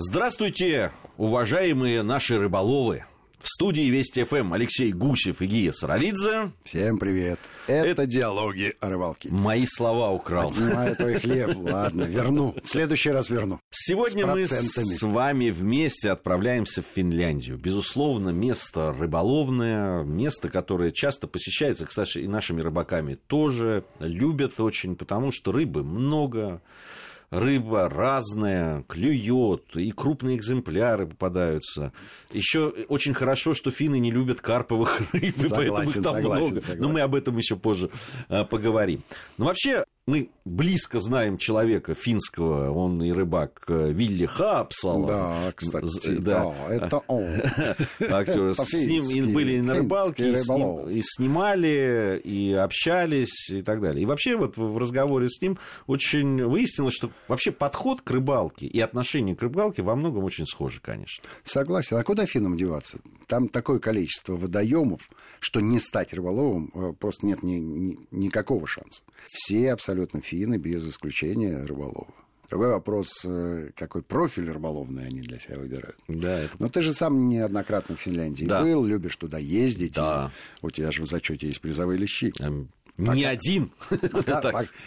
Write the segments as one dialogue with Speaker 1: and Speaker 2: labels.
Speaker 1: Здравствуйте, уважаемые наши рыболовы. В студии Вести ФМ Алексей Гусев и Гия Саралидзе.
Speaker 2: Всем привет. Это, Это диалоги о рыбалке.
Speaker 1: Мои слова украл.
Speaker 2: Понимаю твой хлеб. Ладно, верну. В следующий раз верну.
Speaker 1: Сегодня с мы с вами вместе отправляемся в Финляндию. Безусловно, место рыболовное, место, которое часто посещается, кстати, и нашими рыбаками тоже любят очень, потому что рыбы много рыба разная, клюет, и крупные экземпляры попадаются. Еще очень хорошо, что финны не любят карповых рыб, согласен, поэтому их там согласен, много. Согласен. Но мы об этом еще позже а, поговорим. Но вообще, мы близко знаем человека финского, он и рыбак э, Вилли Хапсала.
Speaker 2: Да, кстати, да, да это он.
Speaker 1: Актер. С ним и были на рыбалке, и, с ним, и снимали, и общались, и так далее. И вообще вот в разговоре с ним очень выяснилось, что вообще подход к рыбалке и отношение к рыбалке во многом очень схожи, конечно.
Speaker 2: Согласен. А куда финнам деваться? Там такое количество водоемов, что не стать рыболовом э, просто нет ни, ни, никакого шанса. Все абсолютно абсолютно финны, без исключения рыболовы. Другой вопрос, э, какой профиль рыболовный они для себя выбирают.
Speaker 1: Да, это...
Speaker 2: Но ты же сам неоднократно в Финляндии да. был, любишь туда ездить.
Speaker 1: Да.
Speaker 2: У тебя же в зачете есть призовые лещи.
Speaker 1: Эм, не один.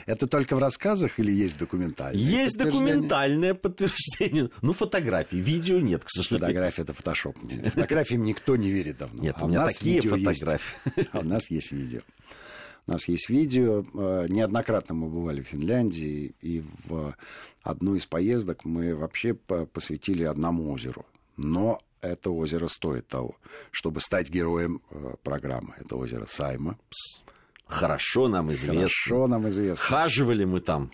Speaker 2: это только в рассказах или есть документальное?
Speaker 1: Есть документальное подтверждение. Ну, фотографий, видео нет, к сожалению.
Speaker 2: Фотографии это фотошоп. Фотографиям никто не верит давно.
Speaker 1: Нет, а у меня такие фотографии.
Speaker 2: А у нас есть видео. У нас есть видео. Э, неоднократно мы бывали в Финляндии, и в одну из поездок мы вообще посвятили одному озеру. Но это озеро стоит того, чтобы стать героем э, программы. Это озеро Сайма.
Speaker 1: Хорошо нам известно.
Speaker 2: Хорошо нам известно.
Speaker 1: Хаживали мы там.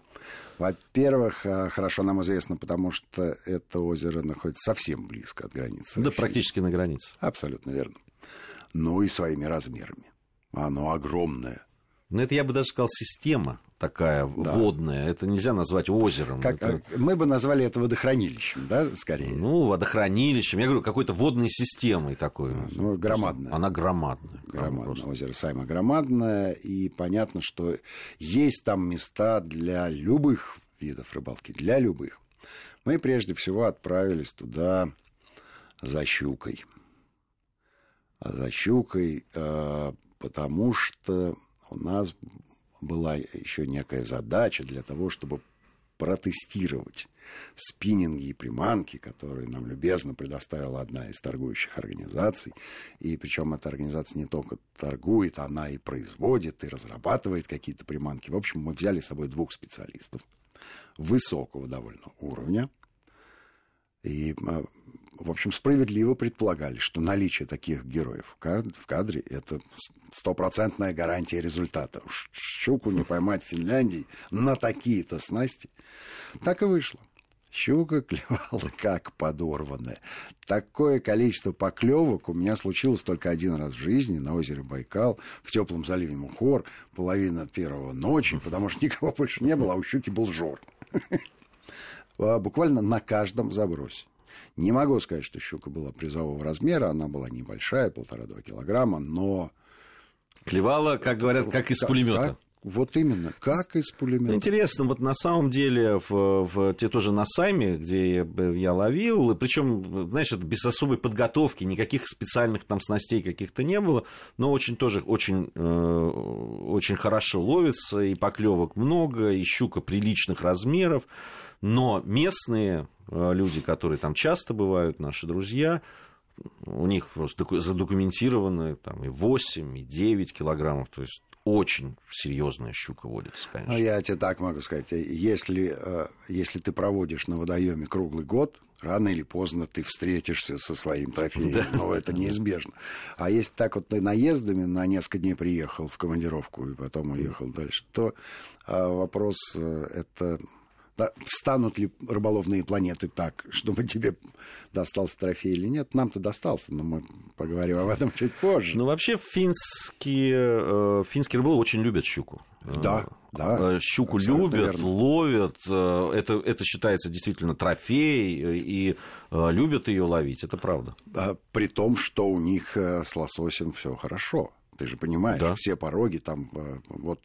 Speaker 2: Во-первых, э, хорошо нам известно, потому что это озеро находится совсем близко от границы.
Speaker 1: Да, России. практически на границе.
Speaker 2: Абсолютно верно. Ну и своими размерами. Оно огромное.
Speaker 1: Ну, это я бы даже сказал система такая да. водная. Это нельзя назвать озером.
Speaker 2: Как,
Speaker 1: это...
Speaker 2: Мы бы назвали это водохранилищем, да, скорее?
Speaker 1: Ну, водохранилищем. Я говорю, какой-то водной системой такой.
Speaker 2: Ну, громадная.
Speaker 1: Она громадная.
Speaker 2: Громадная. Просто. Озеро Сайма громадное. И понятно, что есть там места для любых видов рыбалки. Для любых. Мы прежде всего отправились туда за щукой. А за щукой, э, потому что у нас была еще некая задача для того, чтобы протестировать спиннинги и приманки, которые нам любезно предоставила одна из торгующих организаций. И причем эта организация не только торгует, она и производит, и разрабатывает какие-то приманки. В общем, мы взяли с собой двух специалистов высокого довольно уровня. И а, в общем, справедливо предполагали, что наличие таких героев в кадре – это стопроцентная гарантия результата. Уж щуку не поймать в Финляндии на такие-то снасти. Так и вышло. Щука клевала как подорванная. Такое количество поклевок у меня случилось только один раз в жизни на озере Байкал, в теплом заливе Мухор, половина первого ночи, потому что никого больше не было, а у щуки был жор. Буквально на каждом забросе. Не могу сказать, что щука была призового размера, она была небольшая, полтора-два килограмма, но...
Speaker 1: Клевала, как говорят, как из пулемета. Как,
Speaker 2: вот именно, как из пулемета.
Speaker 1: Интересно, вот на самом деле, в, в, те тоже на Сайме, где я, я ловил, причем, знаешь, это без особой подготовки, никаких специальных там снастей каких-то не было, но очень тоже очень, э, очень хорошо ловится, и поклевок много, и щука приличных размеров, но местные Э, люди, которые там часто бывают, наши друзья, у них просто задокументированы там и 8, и 9 килограммов, то есть очень серьезная щука водится, конечно.
Speaker 2: Ну, я тебе так могу сказать, если, э, если ты проводишь на водоеме круглый год, рано или поздно ты встретишься со своим трофеем, да. но это неизбежно. А если так вот ты наездами на несколько дней приехал в командировку и потом уехал дальше, то э, вопрос это встанут ли рыболовные планеты так, чтобы тебе достался трофей или нет. Нам-то достался, но мы поговорим об этом чуть позже.
Speaker 1: Ну, вообще, финские, э, финские рыболовы очень любят щуку.
Speaker 2: Да, да.
Speaker 1: Э, щуку любят, верно. ловят. Э, это, это считается действительно трофей, и любят ее ловить, это правда.
Speaker 2: Да, при том, что у них с лососем все хорошо. Ты же понимаешь, да. все пороги там вот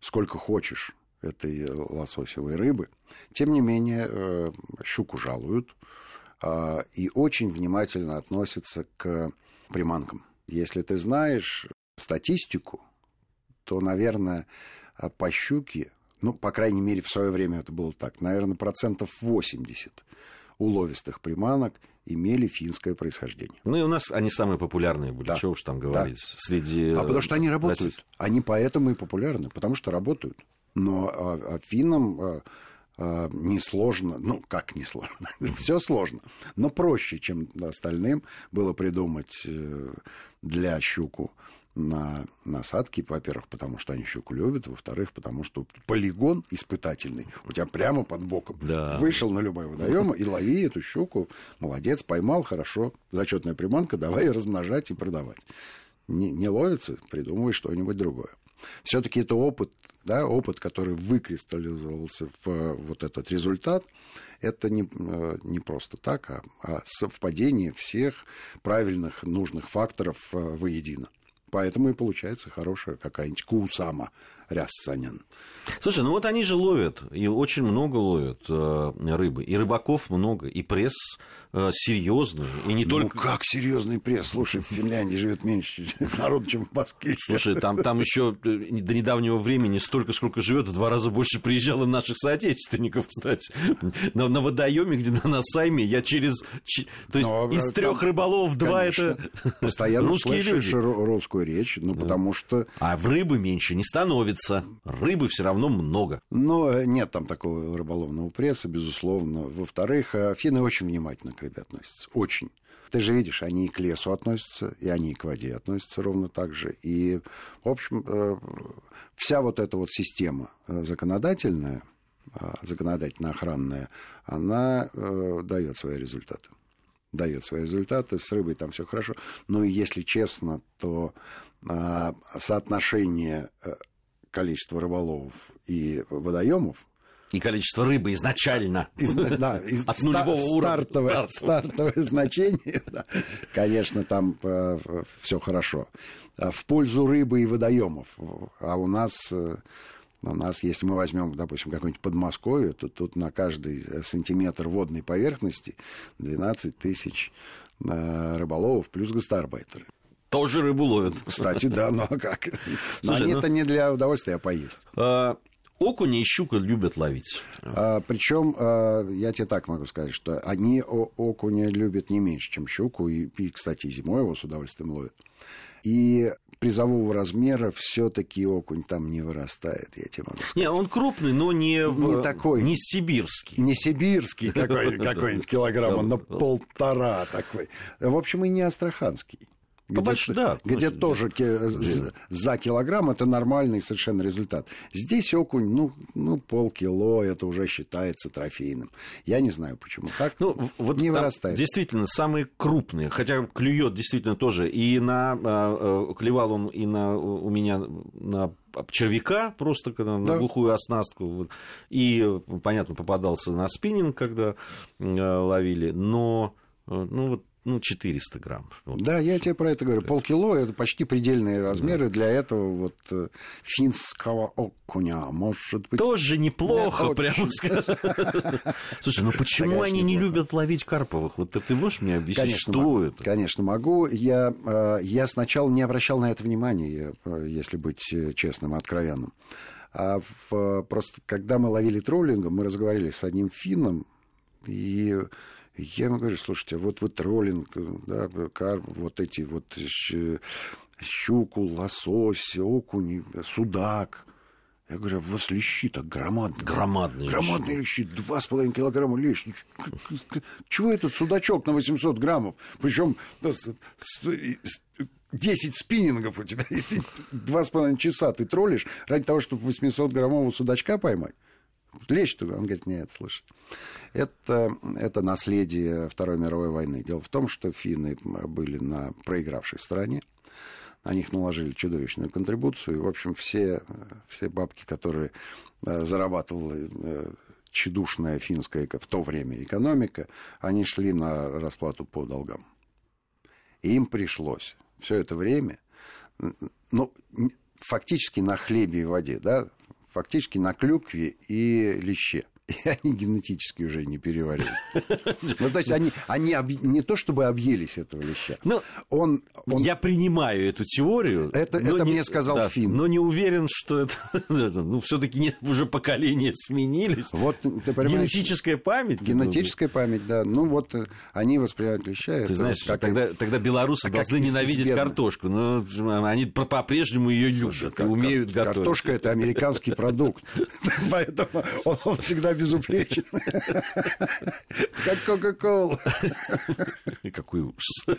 Speaker 2: сколько хочешь этой лососевой рыбы. Тем не менее, э, щуку жалуют. а, и очень внимательно относятся к приманкам. Если ты знаешь статистику, то, наверное, по щуке, ну, по крайней мере, в свое время это было так, наверное, процентов 80 уловистых приманок имели финское происхождение.
Speaker 1: Ну и у нас они самые популярные были, да. чего уж там говорить, да. среди...
Speaker 2: А потому что они работают. Российских. Они поэтому и популярны, потому что работают. Но а, а финнам а, а, несложно, ну как несложно, все сложно, но проще, чем остальным было придумать э, для щуку на насадки, во-первых, потому что они щуку любят, во-вторых, потому что полигон испытательный у тебя прямо под боком. Да. Вышел на любой водоем и лови эту щуку, молодец, поймал, хорошо, зачетная приманка, давай размножать и продавать. Не, не ловится, придумывай что-нибудь другое. Все-таки это опыт, да, опыт, который выкристаллизовался в вот этот результат, это не, э, не просто так, а, а совпадение всех правильных, нужных факторов э, воедино. Поэтому и получается хорошая какая-нибудь кусама рясцанин.
Speaker 1: Слушай, ну вот они же ловят, и очень много ловят э, рыбы. И рыбаков много, и пресс э, серьезный. И не
Speaker 2: ну,
Speaker 1: только...
Speaker 2: как серьезный пресс? Слушай, в Финляндии живет меньше народу, чем в Москве.
Speaker 1: Слушай, там, там еще э, до недавнего времени столько, сколько живет, в два раза больше приезжало наших соотечественников, кстати. На, на водоеме, где на, на Сайме, я через... То есть Но, из там, трех рыболовов два это
Speaker 2: постоянно русские люди. русскую речь, ну, да. потому что...
Speaker 1: А в рыбы меньше не становится. Рыбы все равно много.
Speaker 2: Но э, нет там такого рыболовного пресса, безусловно. Во-вторых, э, финны очень внимательно к рыбе относятся. Очень. Ты же видишь, они и к лесу относятся, и они и к воде относятся ровно так же. И, в общем, э, вся вот эта вот система законодательная, законодательно-охранная, она дает свои результаты дает свои результаты, с рыбой там все хорошо. Но если честно, то а, соотношение количество рыболовов и водоемов,
Speaker 1: и количество рыбы изначально.
Speaker 2: Из, да, из от нулевого уровня. Стартовое, стартовое значение. Да. Конечно, там э, все хорошо. А в пользу рыбы и водоемов. А у нас, э, у нас, если мы возьмем, допустим, какое-нибудь Подмосковье, то тут на каждый сантиметр водной поверхности 12 тысяч э, рыболовов плюс гастарбайтеры
Speaker 1: тоже рыбу ловят.
Speaker 2: Кстати, да, ну а как? Слушай, они ну... это не для удовольствия, а поесть. А,
Speaker 1: окуни и щука любят ловить.
Speaker 2: А, причем а, я тебе так могу сказать, что они окуня любят не меньше, чем щуку, и, и кстати, зимой его с удовольствием ловят. И призового размера все-таки окунь там не вырастает, я тебе могу сказать.
Speaker 1: Не, он крупный, но не, в...
Speaker 2: не такой.
Speaker 1: Не сибирский.
Speaker 2: Не сибирский какой-нибудь килограмм, на полтора такой. В общем, и не астраханский где, да, где тоже да. за килограмм это нормальный совершенно результат. Здесь окунь, ну, ну полкило, это уже считается трофейным. Я не знаю, почему так. Ну, вот не вырастает.
Speaker 1: Действительно, самые крупные, хотя клюет действительно тоже. И на а, э, клевал он и на у меня на червяка просто когда, да. на глухую оснастку. И, понятно, попадался на спиннинг, когда э, ловили. Но э, ну, вот ну, 400 грамм.
Speaker 2: Вот. Да, я тебе про это говорю. Полкило – это почти предельные размеры да. для этого вот э, финского окуня. Может быть...
Speaker 1: Тоже неплохо, прямо скажем. Слушай, ну почему они не любят ловить карповых? Вот ты можешь мне объяснить, что это?
Speaker 2: Конечно, могу. Я, э, я сначала не обращал на это внимания, э, если быть честным и откровенным. А в, просто когда мы ловили троллингом, мы разговаривали с одним финном, и я ему говорю, слушайте, вот вы троллинг, да, карп, вот эти вот щуку, лосось, окунь, судак. Я говорю, а у вас лещи так громадные.
Speaker 1: Громадные
Speaker 2: Громадные лещи. Два с половиной килограмма лещ. Ну, чего этот судачок на 800 граммов? Причем 10 спиннингов у тебя, два с половиной часа ты троллишь ради того, чтобы 800 граммового судачка поймать. Лечь туда? Он говорит, нет, слушай. Это, это наследие Второй мировой войны. Дело в том, что финны были на проигравшей стороне. На них наложили чудовищную контрибуцию. И, в общем, все, все бабки, которые э, зарабатывала э, чудушная финская в то время экономика, они шли на расплату по долгам. И им пришлось все это время, ну, фактически на хлебе и воде, да, фактически на клюкве и леще. и они генетически уже не переварили. Ну, то есть они, они не то чтобы объелись этого леща.
Speaker 1: Ну, он, он... Я принимаю эту теорию.
Speaker 2: Это, это не, мне сказал да, Финн.
Speaker 1: Но не уверен, что это... ну, все-таки уже поколения сменились.
Speaker 2: Вот, ты понимаешь,
Speaker 1: Генетическая память.
Speaker 2: Генетическая память, да. Ну, вот э, они воспринимают леща.
Speaker 1: Ты знаешь, как... тогда, тогда белорусы а должны ненавидеть картошку. Но они по-прежнему ее любят и умеют готовить.
Speaker 2: Картошка – это американский продукт. Поэтому он всегда безупречен. Как Кока-Кола.
Speaker 1: Какой ужас.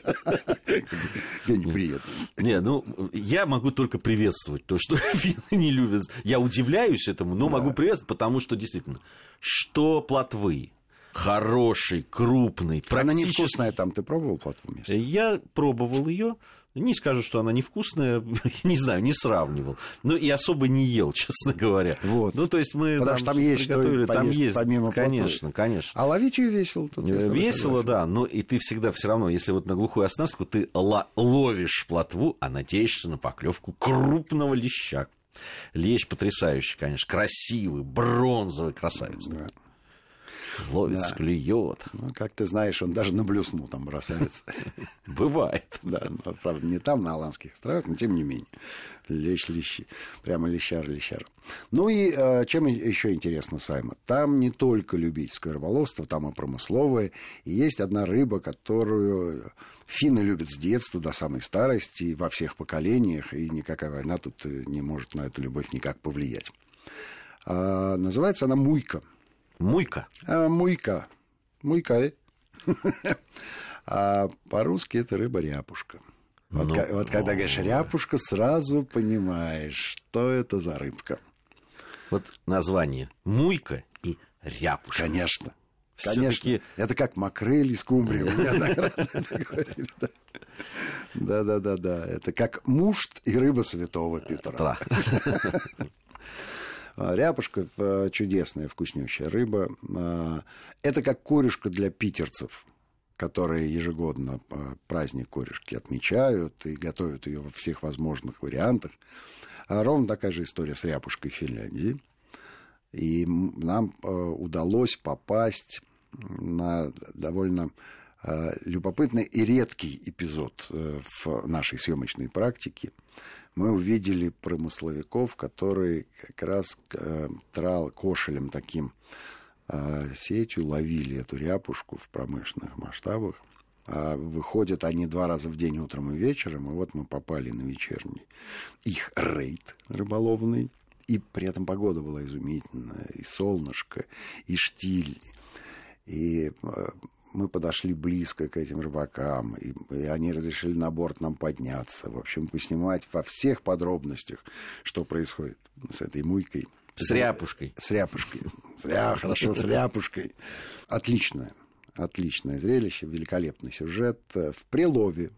Speaker 2: Неприятность.
Speaker 1: Не, ну, я могу только приветствовать то, что финны не любят. Я удивляюсь этому, но могу приветствовать, потому что, действительно, что плотвы, хороший, крупный,
Speaker 2: практически... Она невкусная там, ты пробовал плотву?
Speaker 1: Я пробовал ее. Не скажу, что она невкусная, не знаю, не сравнивал. Но и особо не ел, честно говоря.
Speaker 2: Вот.
Speaker 1: Ну, то есть мы
Speaker 2: Потому там, что там есть что
Speaker 1: там есть,
Speaker 2: помимо
Speaker 1: Конечно,
Speaker 2: плотой.
Speaker 1: конечно.
Speaker 2: А ловить ее весело. Тут
Speaker 1: весело, да. Но и ты всегда все равно, если вот на глухую оснастку, ты ловишь плотву, а надеешься на поклевку крупного леща. Лещ потрясающий, конечно, красивый, бронзовый красавец. Да. Ловит, да. клюет.
Speaker 2: Ну, как ты знаешь, он даже на блюсну там бросается.
Speaker 1: Бывает.
Speaker 2: Да, правда, не там, на Аланских островах, но тем не менее. Лещ, лещи. Прямо лещар, лещар. Ну и э, чем еще интересно, Сайма? Там не только любительское рыболовство, там и промысловое. И есть одна рыба, которую финны любят с детства до самой старости, во всех поколениях, и никакая война тут э, не может на эту любовь никак повлиять. А, называется она муйка.
Speaker 1: Муйка.
Speaker 2: А, муйка. Муйка. Э? А по-русски это рыба-ряпушка. Вот, ну, вот когда говоришь ряпушка, сразу понимаешь, что это за рыбка.
Speaker 1: Вот название муйка и ряпушка.
Speaker 2: Конечно. Конечно. Это как макрель из скумбрии. Да-да-да-да. Это как мушт и рыба святого Петра. А, ряпушка э, чудесная, вкуснющая рыба. А, это как корюшка для питерцев которые ежегодно а, праздник корешки отмечают и готовят ее во всех возможных вариантах. ровно такая же история с ряпушкой в Финляндии. И нам э, удалось попасть на довольно любопытный и редкий эпизод э, в нашей съемочной практике – мы увидели промысловиков, которые как раз э, трал кошелем таким э, сетью ловили эту ряпушку в промышленных масштабах. А выходят они два раза в день, утром и вечером, и вот мы попали на вечерний их рейд рыболовный, и при этом погода была изумительная, и солнышко, и штиль, и э, мы подошли близко к этим рыбакам, и, и они разрешили на борт нам подняться, в общем, поснимать во всех подробностях, что происходит с этой муйкой.
Speaker 1: С ряпушкой.
Speaker 2: С ряпушкой. Зря, хорошо, с ряпушкой. Отличное, отличное зрелище, великолепный сюжет. В Прилове,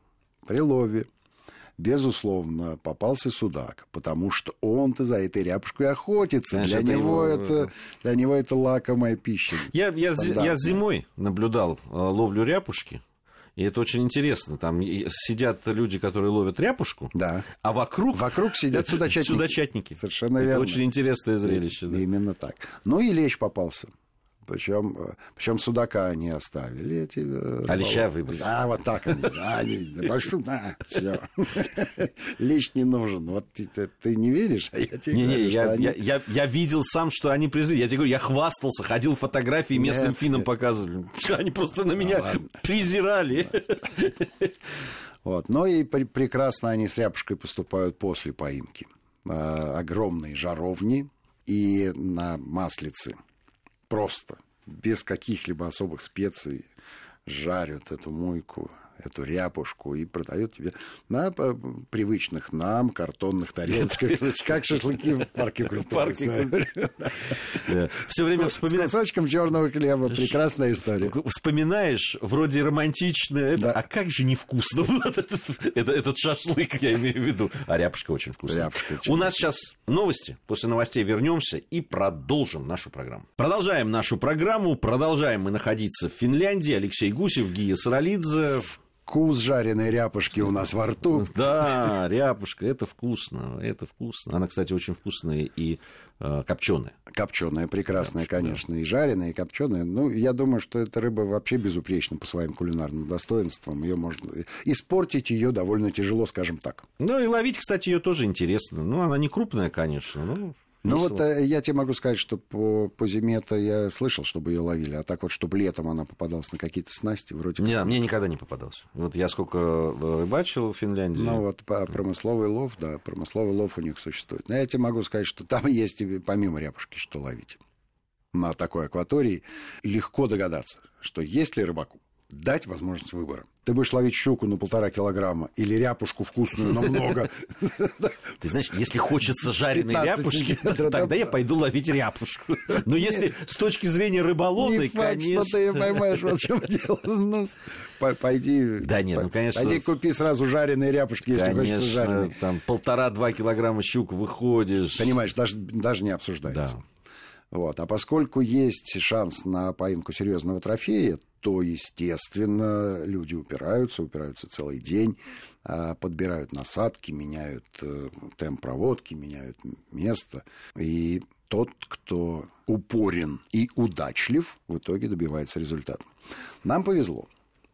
Speaker 2: Прилове безусловно, попался судак, потому что он-то за этой ряпушкой охотится. Знаешь, для, это него его... это, для него это лакомая пища.
Speaker 1: Я, я, я зимой наблюдал э, ловлю ряпушки. И это очень интересно. Там сидят люди, которые ловят ряпушку,
Speaker 2: да.
Speaker 1: а вокруг...
Speaker 2: Вокруг сидят судачатники.
Speaker 1: судачатники.
Speaker 2: Совершенно
Speaker 1: это
Speaker 2: верно.
Speaker 1: очень интересное зрелище. Да.
Speaker 2: Именно так. Ну и лещ попался. Причем, э, причем судака они оставили. Эти,
Speaker 1: э, а леща выбросили.
Speaker 2: Да, вот так они. Большую, да, все. Лещ не нужен. Вот ты, ты, ты не веришь, а я тебе не, говорю,
Speaker 1: не, я, они... я, я, я видел сам, что они призы. Я тебе говорю, я хвастался, ходил фотографии местным нет, финнам нет. показывали. Они просто на меня а, презирали.
Speaker 2: Вот. Но и при, прекрасно они с ряпушкой поступают после поимки. А, огромные жаровни и на маслице – просто, без каких-либо особых специй, жарят эту мойку эту ряпушку и продает тебе на привычных нам картонных тарелках, как шашлыки в парке культуры.
Speaker 1: Все время вспоминаешь...
Speaker 2: С кусочком черного хлеба. Прекрасная история.
Speaker 1: Вспоминаешь, вроде романтично, а как же невкусно этот шашлык, я имею в виду. А ряпушка очень вкусная. У нас сейчас новости. После новостей вернемся и продолжим нашу программу. Продолжаем нашу программу. Продолжаем мы находиться в Финляндии. Алексей Гусев, Гия Саралидзе
Speaker 2: вкус жареной ряпушки у нас во рту.
Speaker 1: Да, ряпушка, это вкусно, это вкусно. Она, кстати, очень вкусная и э, копченая.
Speaker 2: Копченая, прекрасная, Копченая. конечно, и жареная, и копченая. Ну, я думаю, что эта рыба вообще безупречна по своим кулинарным достоинствам. Ее можно испортить ее довольно тяжело, скажем так.
Speaker 1: Ну и ловить, кстати, ее тоже интересно. Ну, она не крупная, конечно, но
Speaker 2: ну вот э, я тебе могу сказать, что по, по зиме-то я слышал, чтобы ее ловили, а так вот, чтобы летом она попадалась на какие-то снасти, вроде
Speaker 1: Не, мне никогда не попадался. Вот я сколько э, рыбачил в Финляндии.
Speaker 2: Ну вот промысловый лов, да, промысловый лов у них существует. Но я тебе могу сказать, что там есть помимо ряпушки что ловить. На такой акватории легко догадаться, что если рыбаку дать возможность выбора. Ты будешь ловить щуку на полтора килограмма или ряпушку вкусную, но много.
Speaker 1: Ты знаешь, если хочется жареной ряпушки, тогда я пойду ловить ряпушку. Но если с точки зрения рыболовной,
Speaker 2: конечно... что ты поймаешь, вот в чем дело. Ну, пойди...
Speaker 1: Да нет, ну, конечно...
Speaker 2: Пойди купи сразу жареные ряпушки, если хочется жареные.
Speaker 1: там полтора-два килограмма щук выходишь.
Speaker 2: Понимаешь, даже не обсуждается. Вот. А поскольку есть шанс на поимку серьезного трофея, то, естественно, люди упираются, упираются целый день, а, подбирают насадки, меняют э, темп проводки, меняют место. И тот, кто упорен и удачлив, в итоге добивается результата. Нам повезло,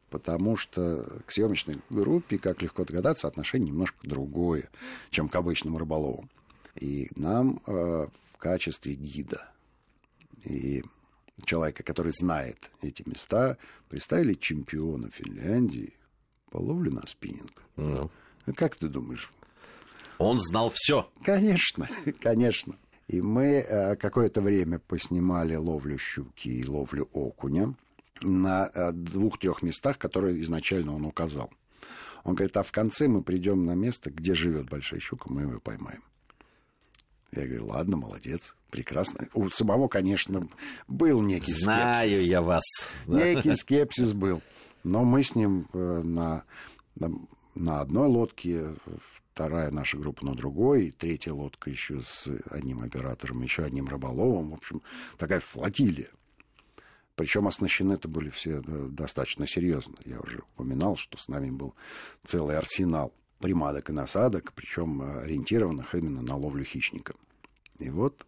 Speaker 2: потому что к съемочной группе, как легко догадаться, отношение немножко другое, чем к обычным рыболовам. И нам э, в качестве гида и человека, который знает эти места, представили чемпиона Финляндии по ловле на спиннинг. Ну. Как ты думаешь?
Speaker 1: Он знал все.
Speaker 2: Конечно, конечно. И мы э, какое-то время поснимали ловлю щуки и ловлю окуня на э, двух-трех местах, которые изначально он указал. Он говорит, а в конце мы придем на место, где живет большая щука, мы ее поймаем. Я говорю, ладно, молодец, прекрасно. У самого, конечно, был некий
Speaker 1: Знаю
Speaker 2: скепсис.
Speaker 1: я вас.
Speaker 2: Некий скепсис был. Но мы с ним э, на, на, на одной лодке, вторая наша группа на другой, третья лодка еще с одним оператором, еще одним рыболовом. В общем, такая флотилия. Причем оснащены это были все э, достаточно серьезно. Я уже упоминал, что с нами был целый арсенал примадок и насадок, причем э, ориентированных именно на ловлю хищника. И вот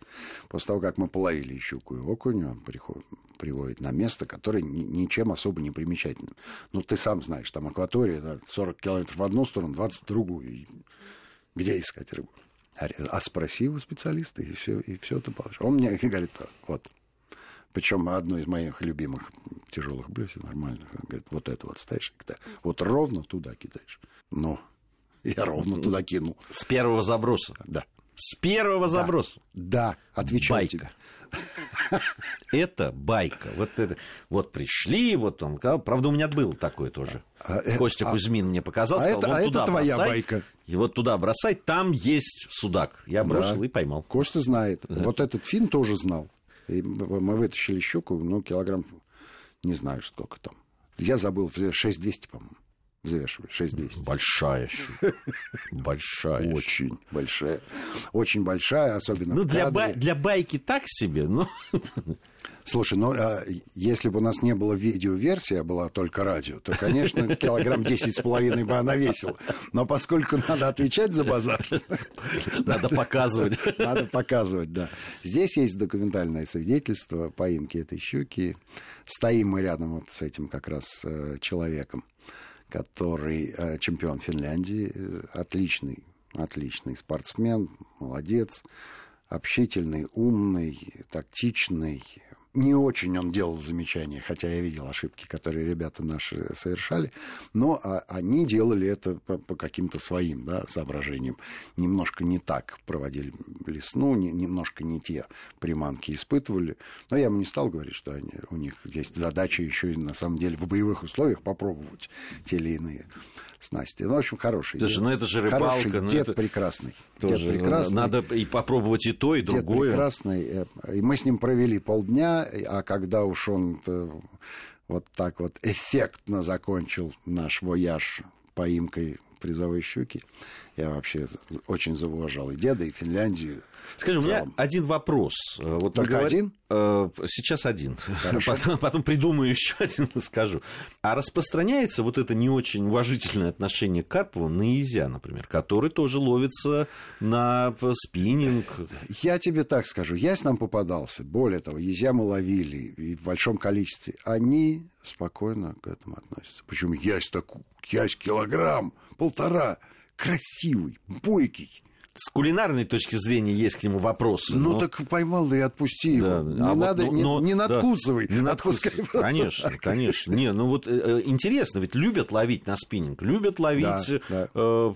Speaker 2: после того, как мы половили щуку и окунь, он приходит, приводит на место, которое ни, ничем особо не примечательно. Ну, ты сам знаешь, там акватория, да, 40 километров в одну сторону, 20 в другую. Где искать рыбу? А спроси у специалиста, и все, и все ты получишь. Он мне говорит, вот, причем одно из моих любимых тяжелых блюд, нормальных, он говорит, вот это вот ставишь, вот ровно туда кидаешь. Ну, я ровно туда кинул.
Speaker 1: С первого заброса?
Speaker 2: Да.
Speaker 1: С первого да. заброса?
Speaker 2: Да, отвечаю
Speaker 1: байка. тебе. Это байка. Вот, это, вот пришли, вот он, правда, у меня был такой тоже. А, э, Костя а, Кузьмин мне показал,
Speaker 2: а сказал, это, а туда это твоя бросай, байка.
Speaker 1: И вот туда бросай, там есть судак. Я бросил да. и поймал.
Speaker 2: Костя знает. Да. Вот этот фин тоже знал. И мы вытащили щуку, ну, килограмм, не знаю, сколько там. Я забыл, 6200, по-моему взвешивали 6200.
Speaker 1: Большая щука. Большая.
Speaker 2: Очень большая. Очень большая, особенно
Speaker 1: Ну, для, ба- для байки так себе, но...
Speaker 2: Слушай, ну, а, если бы у нас не было видеоверсии, а была только радио, то, конечно, килограмм десять с половиной бы она весила. Но поскольку надо отвечать за базар...
Speaker 1: Надо показывать.
Speaker 2: Надо показывать, да. Здесь есть документальное свидетельство поимки этой щуки. Стоим мы рядом вот с этим как раз э, человеком который э, чемпион Финляндии, э, отличный, отличный спортсмен, молодец, общительный, умный, тактичный, не очень он делал замечания, хотя я видел ошибки, которые ребята наши совершали, но а, они делали это по, по каким-то своим да, соображениям. Немножко не так проводили лесну, не, немножко не те приманки испытывали. Но я ему не стал говорить, что они, у них есть задача еще и на самом деле в боевых условиях попробовать те или иные снасти. Ну, в общем, хороший
Speaker 1: Слушай, дед. ну это же рыбалка.
Speaker 2: Хороший
Speaker 1: ну,
Speaker 2: дед
Speaker 1: это
Speaker 2: прекрасный.
Speaker 1: Тоже
Speaker 2: дед прекрасный.
Speaker 1: Надо и попробовать и то, и
Speaker 2: дед
Speaker 1: другое.
Speaker 2: прекрасный. Э, и мы с ним провели полдня, а когда уж он э, вот так вот эффектно закончил наш вояж поимкой призовой щуки, я вообще очень зауважал и деда, и Финляндию.
Speaker 1: Скажи, у меня один вопрос.
Speaker 2: Э, вот Только говор... один?
Speaker 1: Э, сейчас один. Потом, потом придумаю еще один и скажу. А распространяется вот это не очень уважительное отношение к Карпову на Изя, например, который тоже ловится на спиннинг.
Speaker 2: Я тебе так скажу. Ясь нам попадался. Более того, Изя мы ловили и в большом количестве. Они спокойно к этому относятся. Почему ясь такой, ясь килограмм, полтора, красивый, бойкий
Speaker 1: с кулинарной точки зрения есть к нему вопросы.
Speaker 2: Ну но... так поймал, да и отпусти да. его. Не а надо, вот, ну, не, не надкусывай. Да, не
Speaker 1: отпускай просто. Конечно, конечно. Не, ну вот э, э, интересно, ведь любят ловить на спиннинг, любят ловить, да, да. Э,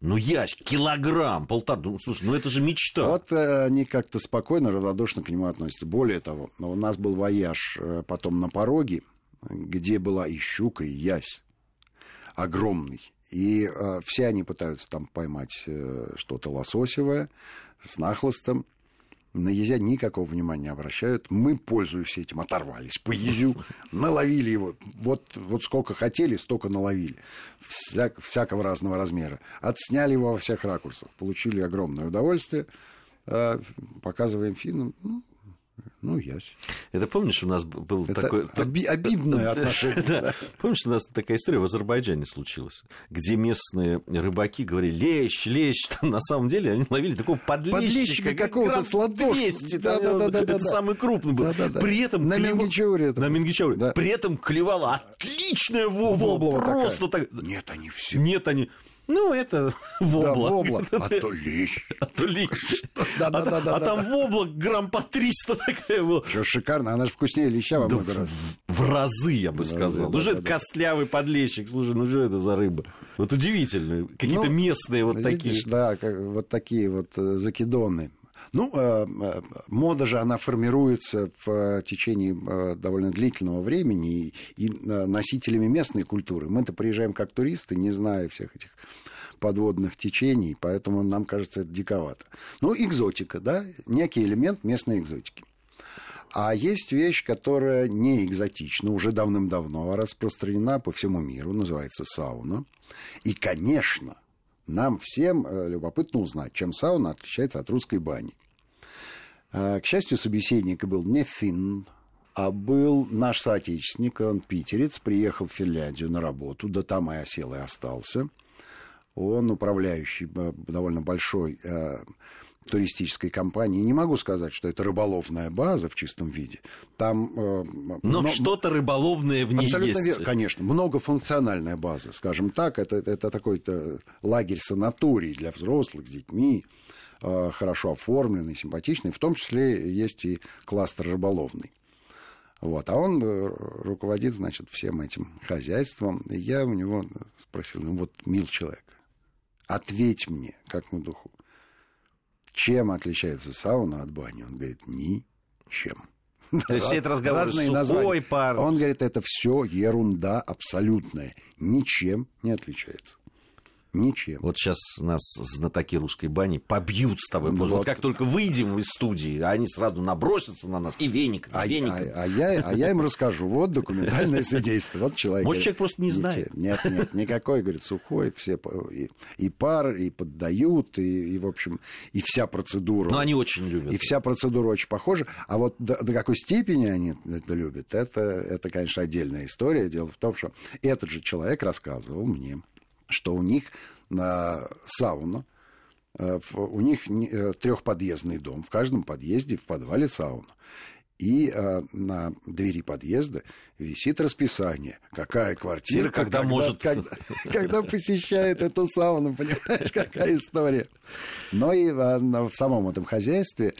Speaker 1: ну ящик, килограмм, полтора. Ну, слушай, ну это же мечта.
Speaker 2: Вот э, они как-то спокойно, равнодушно к нему относятся. Более того, у нас был вояж э, потом на пороге, где была и щука, и ясь огромный. И э, все они пытаются там поймать э, что-то лососевое с нахлостом. На езя никакого внимания не обращают. Мы, пользуясь этим, оторвались по езю, наловили его. Вот, вот сколько хотели, столько наловили. Вся, всякого разного размера. Отсняли его во всех ракурсах. Получили огромное удовольствие. Э, показываем финнам. Ну, ну, ясь.
Speaker 1: Это помнишь, у нас был
Speaker 2: Это
Speaker 1: такой...
Speaker 2: Оби- обидное отношение. да.
Speaker 1: Помнишь, у нас такая история в Азербайджане случилась, где местные рыбаки говорили, лещ, лещ, там на самом деле они ловили такого подлещика. Подлещика
Speaker 2: какого-то с ладошки.
Speaker 1: Да, да, да, да, это самый крупный был. При этом...
Speaker 2: На Мингичауре.
Speaker 1: На Мингичауре. При этом клевала отличная вобла. Просто так...
Speaker 2: Нет, они все...
Speaker 1: Нет, они... Ну, это вобла. Да,
Speaker 2: вобла. А то лещ.
Speaker 1: А то лещ. Да, да, да, да. А там вобла грамм по 300 такая вот.
Speaker 2: Что шикарно, она же вкуснее леща во много раз.
Speaker 1: В разы, я бы сказал. Ну, же это костлявый подлещик, слушай, ну что это за рыба? Вот удивительно. Какие-то ну, местные вот такие.
Speaker 2: Да, вот такие вот э, закидоны. Ну, э, э, мода же, она формируется в течение довольно длительного времени и носителями местной культуры. Мы-то приезжаем как туристы, не зная всех этих подводных течений, поэтому нам кажется это диковато. Ну, экзотика, да, некий элемент местной экзотики. А есть вещь, которая не экзотична, уже давным-давно распространена по всему миру, называется сауна. И, конечно, нам всем э, любопытно узнать, чем сауна отличается от русской бани. Э, к счастью, собеседник был не финн, а был наш соотечественник, он питерец, приехал в Финляндию на работу, да там и осел и остался – он управляющий э, довольно большой э, туристической компании. Не могу сказать, что это рыболовная база в чистом виде. Там,
Speaker 1: э, Но, Но что-то рыболовное в ней абсолютно есть. Вер...
Speaker 2: Конечно, многофункциональная база, скажем так. Это, это такой-то лагерь-санаторий для взрослых с детьми, э, хорошо оформленный, симпатичный. В том числе есть и кластер рыболовный. Вот. А он руководит, значит, всем этим хозяйством. И я у него спросил, ну вот, мил человек, Ответь мне, как на духу. Чем отличается сауна от бани? Он говорит, ничем.
Speaker 1: То есть все это разговоры Разные сухой названия. пар.
Speaker 2: Он говорит, это все ерунда абсолютная. Ничем не отличается. Ничем.
Speaker 1: Вот сейчас нас знатоки русской бани побьют с тобой. Вот. вот как только выйдем из студии, они сразу набросятся на нас и веник,
Speaker 2: а,
Speaker 1: веник.
Speaker 2: А, а, я, а я им расскажу. Вот документальное свидетельство. Вот человек.
Speaker 1: Может, человек просто не знает.
Speaker 2: Нет, нет, никакой, говорит, сухой. Все и, и пар, и поддают, и, и, в общем, и вся процедура.
Speaker 1: Но они очень любят.
Speaker 2: И вся процедура очень похожа. А вот до, до какой степени они это любят, это, это, конечно, отдельная история. Дело в том, что этот же человек рассказывал мне, что у них на сауна, э, у них э, трехподъездный дом, в каждом подъезде в подвале сауна. И э, на двери подъезда висит расписание, какая квартира,
Speaker 1: когда, когда может...
Speaker 2: Когда, когда посещает эту сауну, понимаешь, какая история. Но и в самом этом хозяйстве,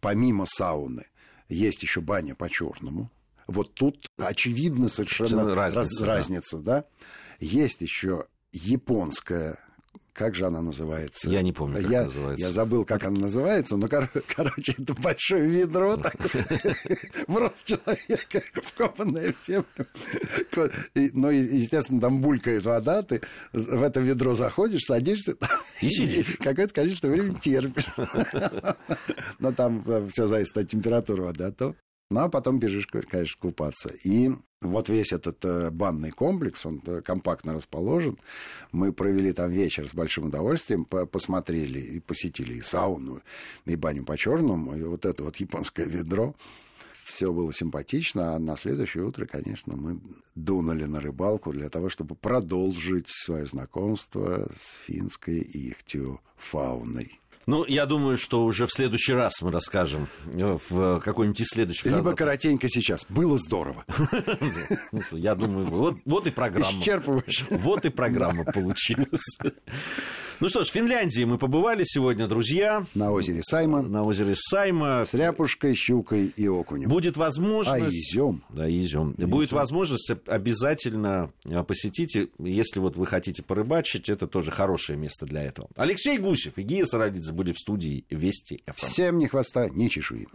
Speaker 2: помимо сауны, есть еще баня по-черному. Вот тут очевидно совершенно разница, разница да. да. Есть еще японская как же она называется?
Speaker 1: Я не помню, как
Speaker 2: я,
Speaker 1: называется.
Speaker 2: Я забыл, как она называется, но, кор- короче, это большое ведро такое, в рост человека, вкопанное в землю. Ну, естественно, там булькает вода, ты в это ведро заходишь, садишься,
Speaker 1: и сидишь.
Speaker 2: Какое-то количество времени терпишь. Но там э, все зависит от температуры воды, а то Ну, а потом бежишь, конечно, купаться. И вот весь этот э, банный комплекс, он э, компактно расположен. Мы провели там вечер с большим удовольствием, посмотрели и посетили и сауну, и баню по-черному, и вот это вот японское ведро. Все было симпатично, а на следующее утро, конечно, мы дунули на рыбалку для того, чтобы продолжить свое знакомство с финской и ихтиофауной.
Speaker 1: Ну, я думаю, что уже в следующий раз мы расскажем э, в какой-нибудь из следующих...
Speaker 2: Либо коротенько сейчас. Было здорово.
Speaker 1: Ну, я думаю, вот, вот и программа.
Speaker 2: Исчерпывающе.
Speaker 1: Вот и программа получилась. Ну что ж, в Финляндии мы побывали сегодня, друзья.
Speaker 2: На озере Сайма.
Speaker 1: На озере Сайма.
Speaker 2: С ряпушкой, щукой и окунем.
Speaker 1: Будет возможность... А
Speaker 2: изюм.
Speaker 1: Да, изюм. И Будет изюм. возможность обязательно а, посетите. Если вот вы хотите порыбачить, это тоже хорошее место для этого. Алексей Гусев и Гия Саралидзе были в студии Вести
Speaker 2: ФМ. Всем ни хвоста, ни чешуи.